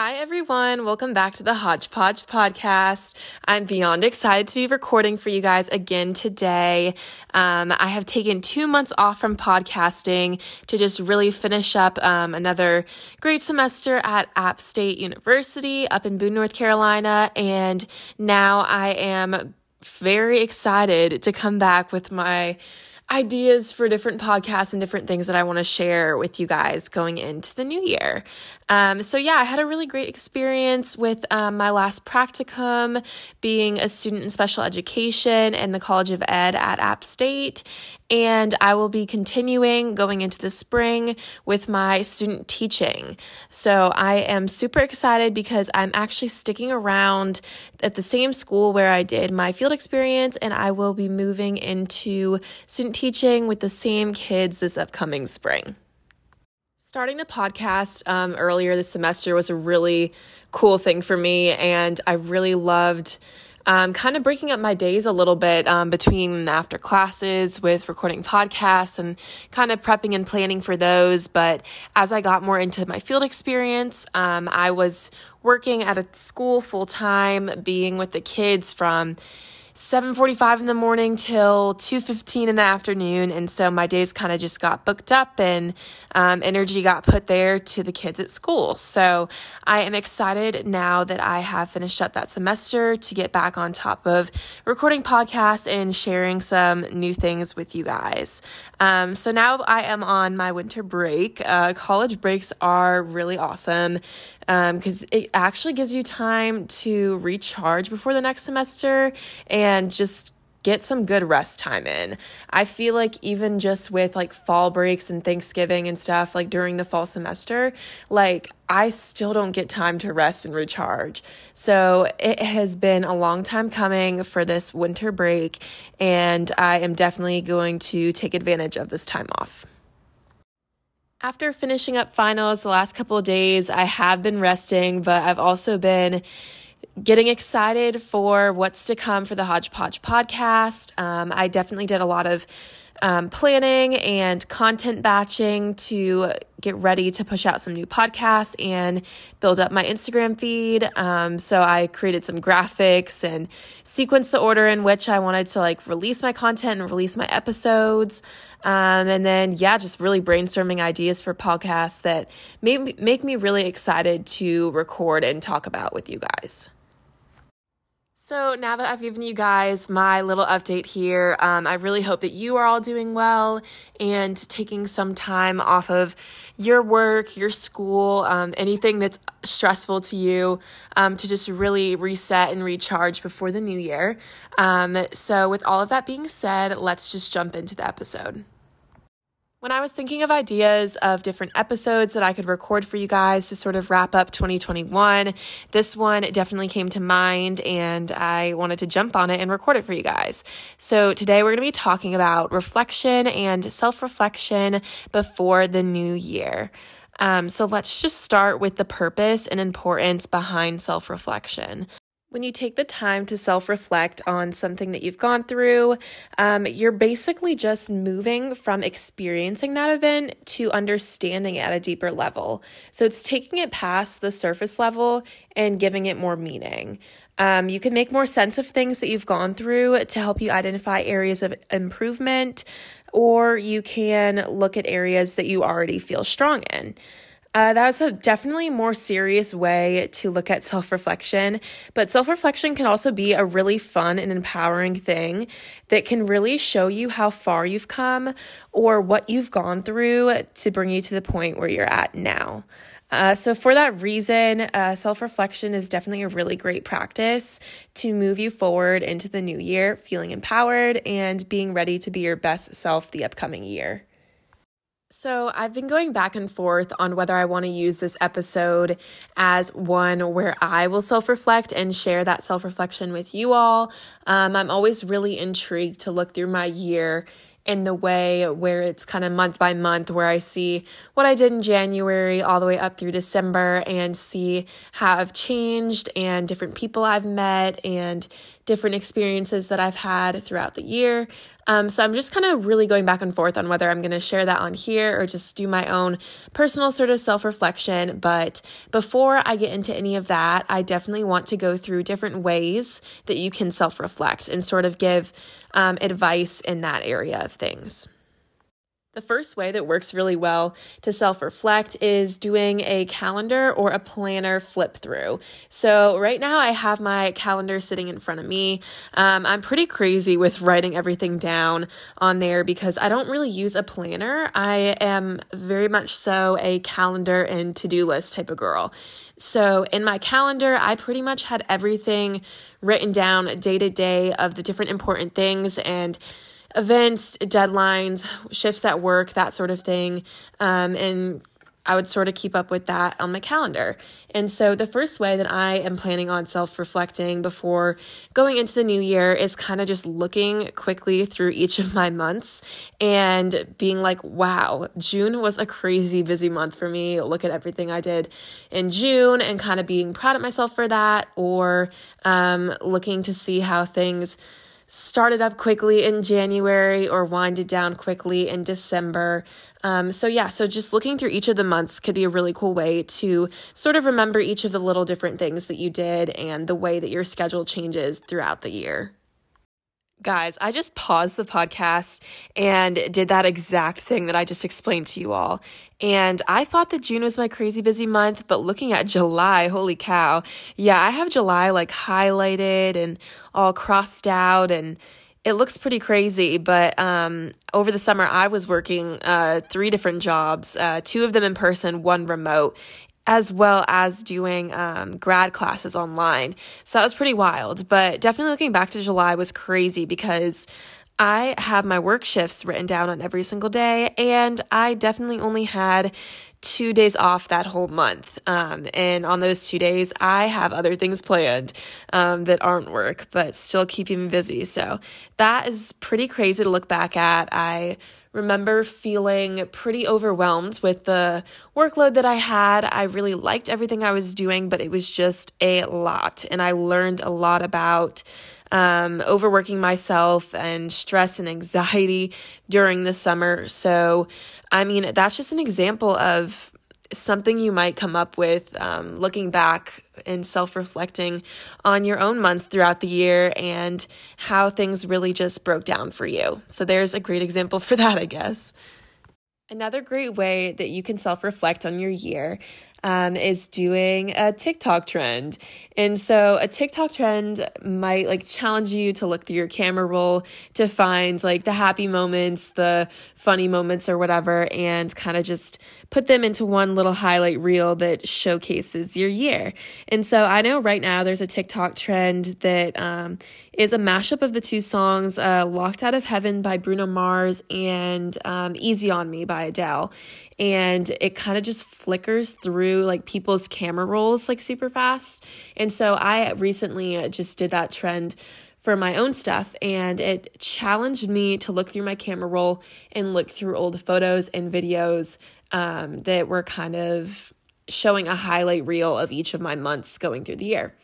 Hi, everyone. Welcome back to the Hodgepodge podcast. I'm beyond excited to be recording for you guys again today. Um, I have taken two months off from podcasting to just really finish up um, another great semester at App State University up in Boone, North Carolina. And now I am very excited to come back with my ideas for different podcasts and different things that I want to share with you guys going into the new year. Um, so, yeah, I had a really great experience with um, my last practicum being a student in special education in the College of Ed at App State. And I will be continuing going into the spring with my student teaching. So, I am super excited because I'm actually sticking around at the same school where I did my field experience, and I will be moving into student teaching with the same kids this upcoming spring. Starting the podcast um, earlier this semester was a really cool thing for me, and I really loved um, kind of breaking up my days a little bit um, between after classes with recording podcasts and kind of prepping and planning for those. But as I got more into my field experience, um, I was working at a school full time, being with the kids from 7:45 in the morning till 2:15 in the afternoon, and so my days kind of just got booked up, and um, energy got put there to the kids at school. So I am excited now that I have finished up that semester to get back on top of recording podcasts and sharing some new things with you guys. Um, so now I am on my winter break. Uh, college breaks are really awesome because um, it actually gives you time to recharge before the next semester and just get some good rest time in. I feel like even just with like fall breaks and Thanksgiving and stuff, like during the fall semester, like I still don't get time to rest and recharge. So it has been a long time coming for this winter break, and I am definitely going to take advantage of this time off. After finishing up finals the last couple of days, I have been resting, but I've also been getting excited for what's to come for the Hodgepodge podcast. Um, I definitely did a lot of um, planning and content batching to get ready to push out some new podcasts and build up my Instagram feed. Um, so I created some graphics and sequenced the order in which I wanted to like release my content and release my episodes. Um, and then, yeah, just really brainstorming ideas for podcasts that make, make me really excited to record and talk about with you guys. So, now that I've given you guys my little update here, um, I really hope that you are all doing well and taking some time off of your work, your school, um, anything that's stressful to you um, to just really reset and recharge before the new year. Um, so, with all of that being said, let's just jump into the episode. When I was thinking of ideas of different episodes that I could record for you guys to sort of wrap up 2021, this one definitely came to mind and I wanted to jump on it and record it for you guys. So today we're going to be talking about reflection and self reflection before the new year. Um, so let's just start with the purpose and importance behind self reflection. When you take the time to self reflect on something that you've gone through, um, you're basically just moving from experiencing that event to understanding it at a deeper level. So it's taking it past the surface level and giving it more meaning. Um, you can make more sense of things that you've gone through to help you identify areas of improvement, or you can look at areas that you already feel strong in. Uh, that was a definitely more serious way to look at self reflection, but self reflection can also be a really fun and empowering thing that can really show you how far you've come or what you've gone through to bring you to the point where you're at now. Uh, so, for that reason, uh, self reflection is definitely a really great practice to move you forward into the new year, feeling empowered and being ready to be your best self the upcoming year. So, I've been going back and forth on whether I want to use this episode as one where I will self reflect and share that self reflection with you all. Um, I'm always really intrigued to look through my year in the way where it's kind of month by month, where I see what I did in January all the way up through December and see how I've changed and different people I've met and different experiences that I've had throughout the year. Um, so I'm just kind of really going back and forth on whether I'm going to share that on here or just do my own personal sort of self reflection. But before I get into any of that, I definitely want to go through different ways that you can self reflect and sort of give um, advice in that area of things. The first way that works really well to self reflect is doing a calendar or a planner flip through. So, right now, I have my calendar sitting in front of me. Um, I'm pretty crazy with writing everything down on there because I don't really use a planner. I am very much so a calendar and to do list type of girl. So, in my calendar, I pretty much had everything written down day to day of the different important things and events, deadlines, shifts at work, that sort of thing. Um, and I would sort of keep up with that on my calendar. And so, the first way that I am planning on self reflecting before going into the new year is kind of just looking quickly through each of my months and being like, wow, June was a crazy busy month for me. Look at everything I did in June and kind of being proud of myself for that, or um, looking to see how things started up quickly in January or winded down quickly in December. Um, so, yeah, so just looking through each of the months could be a really cool way to sort of remember each of the little different things that you did and the way that your schedule changes throughout the year. Guys, I just paused the podcast and did that exact thing that I just explained to you all. And I thought that June was my crazy busy month, but looking at July, holy cow. Yeah, I have July like highlighted and all crossed out and it looks pretty crazy, but um, over the summer I was working uh, three different jobs, uh, two of them in person, one remote, as well as doing um, grad classes online. So that was pretty wild. But definitely looking back to July was crazy because I have my work shifts written down on every single day, and I definitely only had two days off that whole month. Um, and on those two days, I have other things planned um, that aren't work, but still keeping me busy. So that is pretty crazy to look back at. I remember feeling pretty overwhelmed with the workload that I had. I really liked everything I was doing, but it was just a lot. And I learned a lot about um, overworking myself and stress and anxiety during the summer. So, I mean, that's just an example of something you might come up with um, looking back and self reflecting on your own months throughout the year and how things really just broke down for you. So, there's a great example for that, I guess. Another great way that you can self reflect on your year um, is doing a TikTok trend. And so a TikTok trend might like challenge you to look through your camera roll to find like the happy moments, the funny moments, or whatever, and kind of just put them into one little highlight reel that showcases your year. And so I know right now there's a TikTok trend that um, is a mashup of the two songs uh, Locked Out of Heaven by Bruno Mars and um, Easy on Me by Adele and it kind of just flickers through like people's camera rolls like super fast. And so I recently just did that trend for my own stuff and it challenged me to look through my camera roll and look through old photos and videos um, that were kind of showing a highlight reel of each of my months going through the year.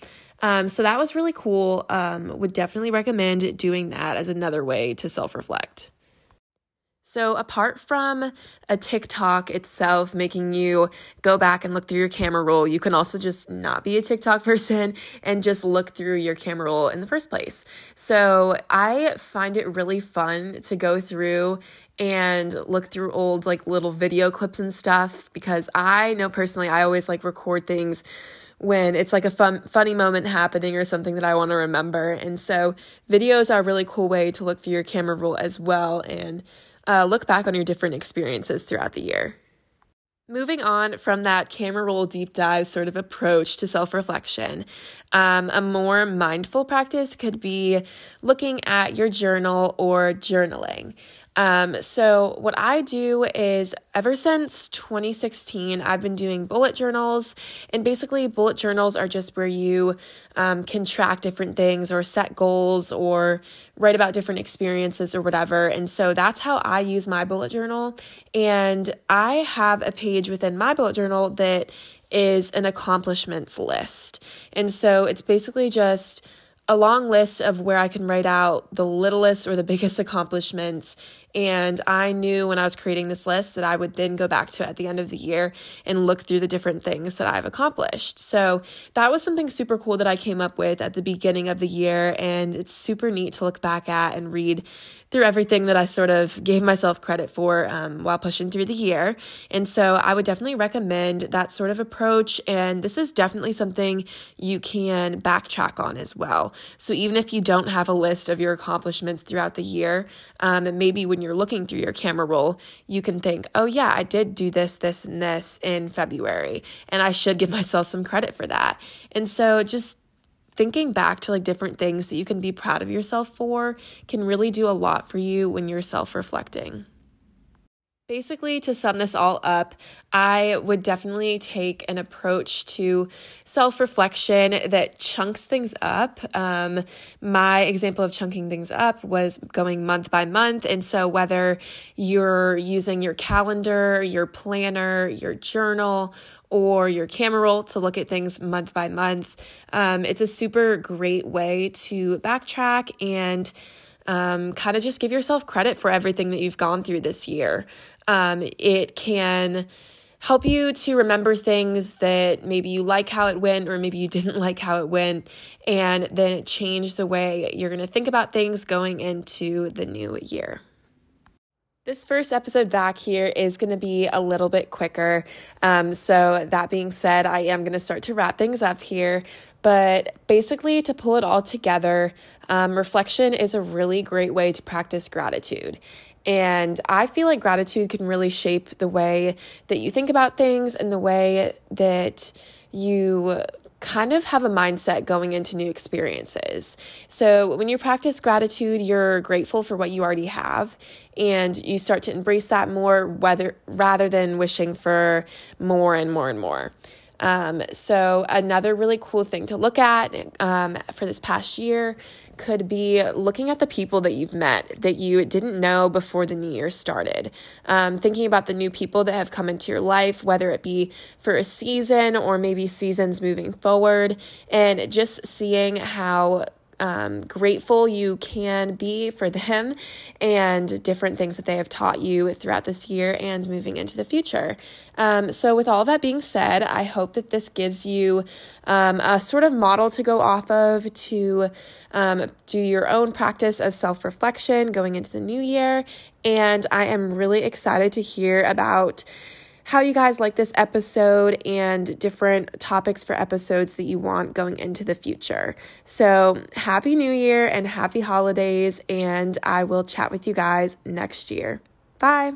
Um, so that was really cool. Um, would definitely recommend doing that as another way to self reflect. So, apart from a TikTok itself making you go back and look through your camera roll, you can also just not be a TikTok person and just look through your camera roll in the first place. So, I find it really fun to go through and look through old like little video clips and stuff because I know personally I always like record things when it's like a fun funny moment happening or something that I want to remember. And so videos are a really cool way to look through your camera roll as well and uh, look back on your different experiences throughout the year. Moving on from that camera roll deep dive sort of approach to self reflection, um, a more mindful practice could be looking at your journal or journaling. Um, so, what I do is ever since 2016, I've been doing bullet journals. And basically, bullet journals are just where you um, can track different things or set goals or write about different experiences or whatever. And so, that's how I use my bullet journal. And I have a page within my bullet journal that is an accomplishments list. And so, it's basically just a long list of where I can write out the littlest or the biggest accomplishments. And I knew when I was creating this list that I would then go back to at the end of the year and look through the different things that I've accomplished. So that was something super cool that I came up with at the beginning of the year. And it's super neat to look back at and read through everything that I sort of gave myself credit for um, while pushing through the year. And so I would definitely recommend that sort of approach. And this is definitely something you can backtrack on as well. So even if you don't have a list of your accomplishments throughout the year, um, maybe when you're looking through your camera roll, you can think, oh, yeah, I did do this, this, and this in February. And I should give myself some credit for that. And so just thinking back to like different things that you can be proud of yourself for can really do a lot for you when you're self reflecting. Basically, to sum this all up, I would definitely take an approach to self reflection that chunks things up. Um, my example of chunking things up was going month by month. And so, whether you're using your calendar, your planner, your journal, or your camera roll to look at things month by month, um, it's a super great way to backtrack and um, kind of just give yourself credit for everything that you've gone through this year. Um, it can help you to remember things that maybe you like how it went or maybe you didn't like how it went, and then change the way you're going to think about things going into the new year. This first episode back here is going to be a little bit quicker. Um, so, that being said, I am going to start to wrap things up here. But basically, to pull it all together, um, reflection is a really great way to practice gratitude. And I feel like gratitude can really shape the way that you think about things and the way that you kind of have a mindset going into new experiences. So, when you practice gratitude, you're grateful for what you already have and you start to embrace that more whether rather than wishing for more and more and more. Um, so, another really cool thing to look at um, for this past year could be looking at the people that you've met that you didn't know before the new year started. Um, thinking about the new people that have come into your life, whether it be for a season or maybe seasons moving forward, and just seeing how um, grateful you can be for them and different things that they have taught you throughout this year and moving into the future. Um, so, with all that being said, I hope that this gives you um, a sort of model to go off of to um, do your own practice of self reflection going into the new year. And I am really excited to hear about how you guys like this episode and different topics for episodes that you want going into the future. So, Happy New Year and happy holidays, and I will chat with you guys next year. Bye.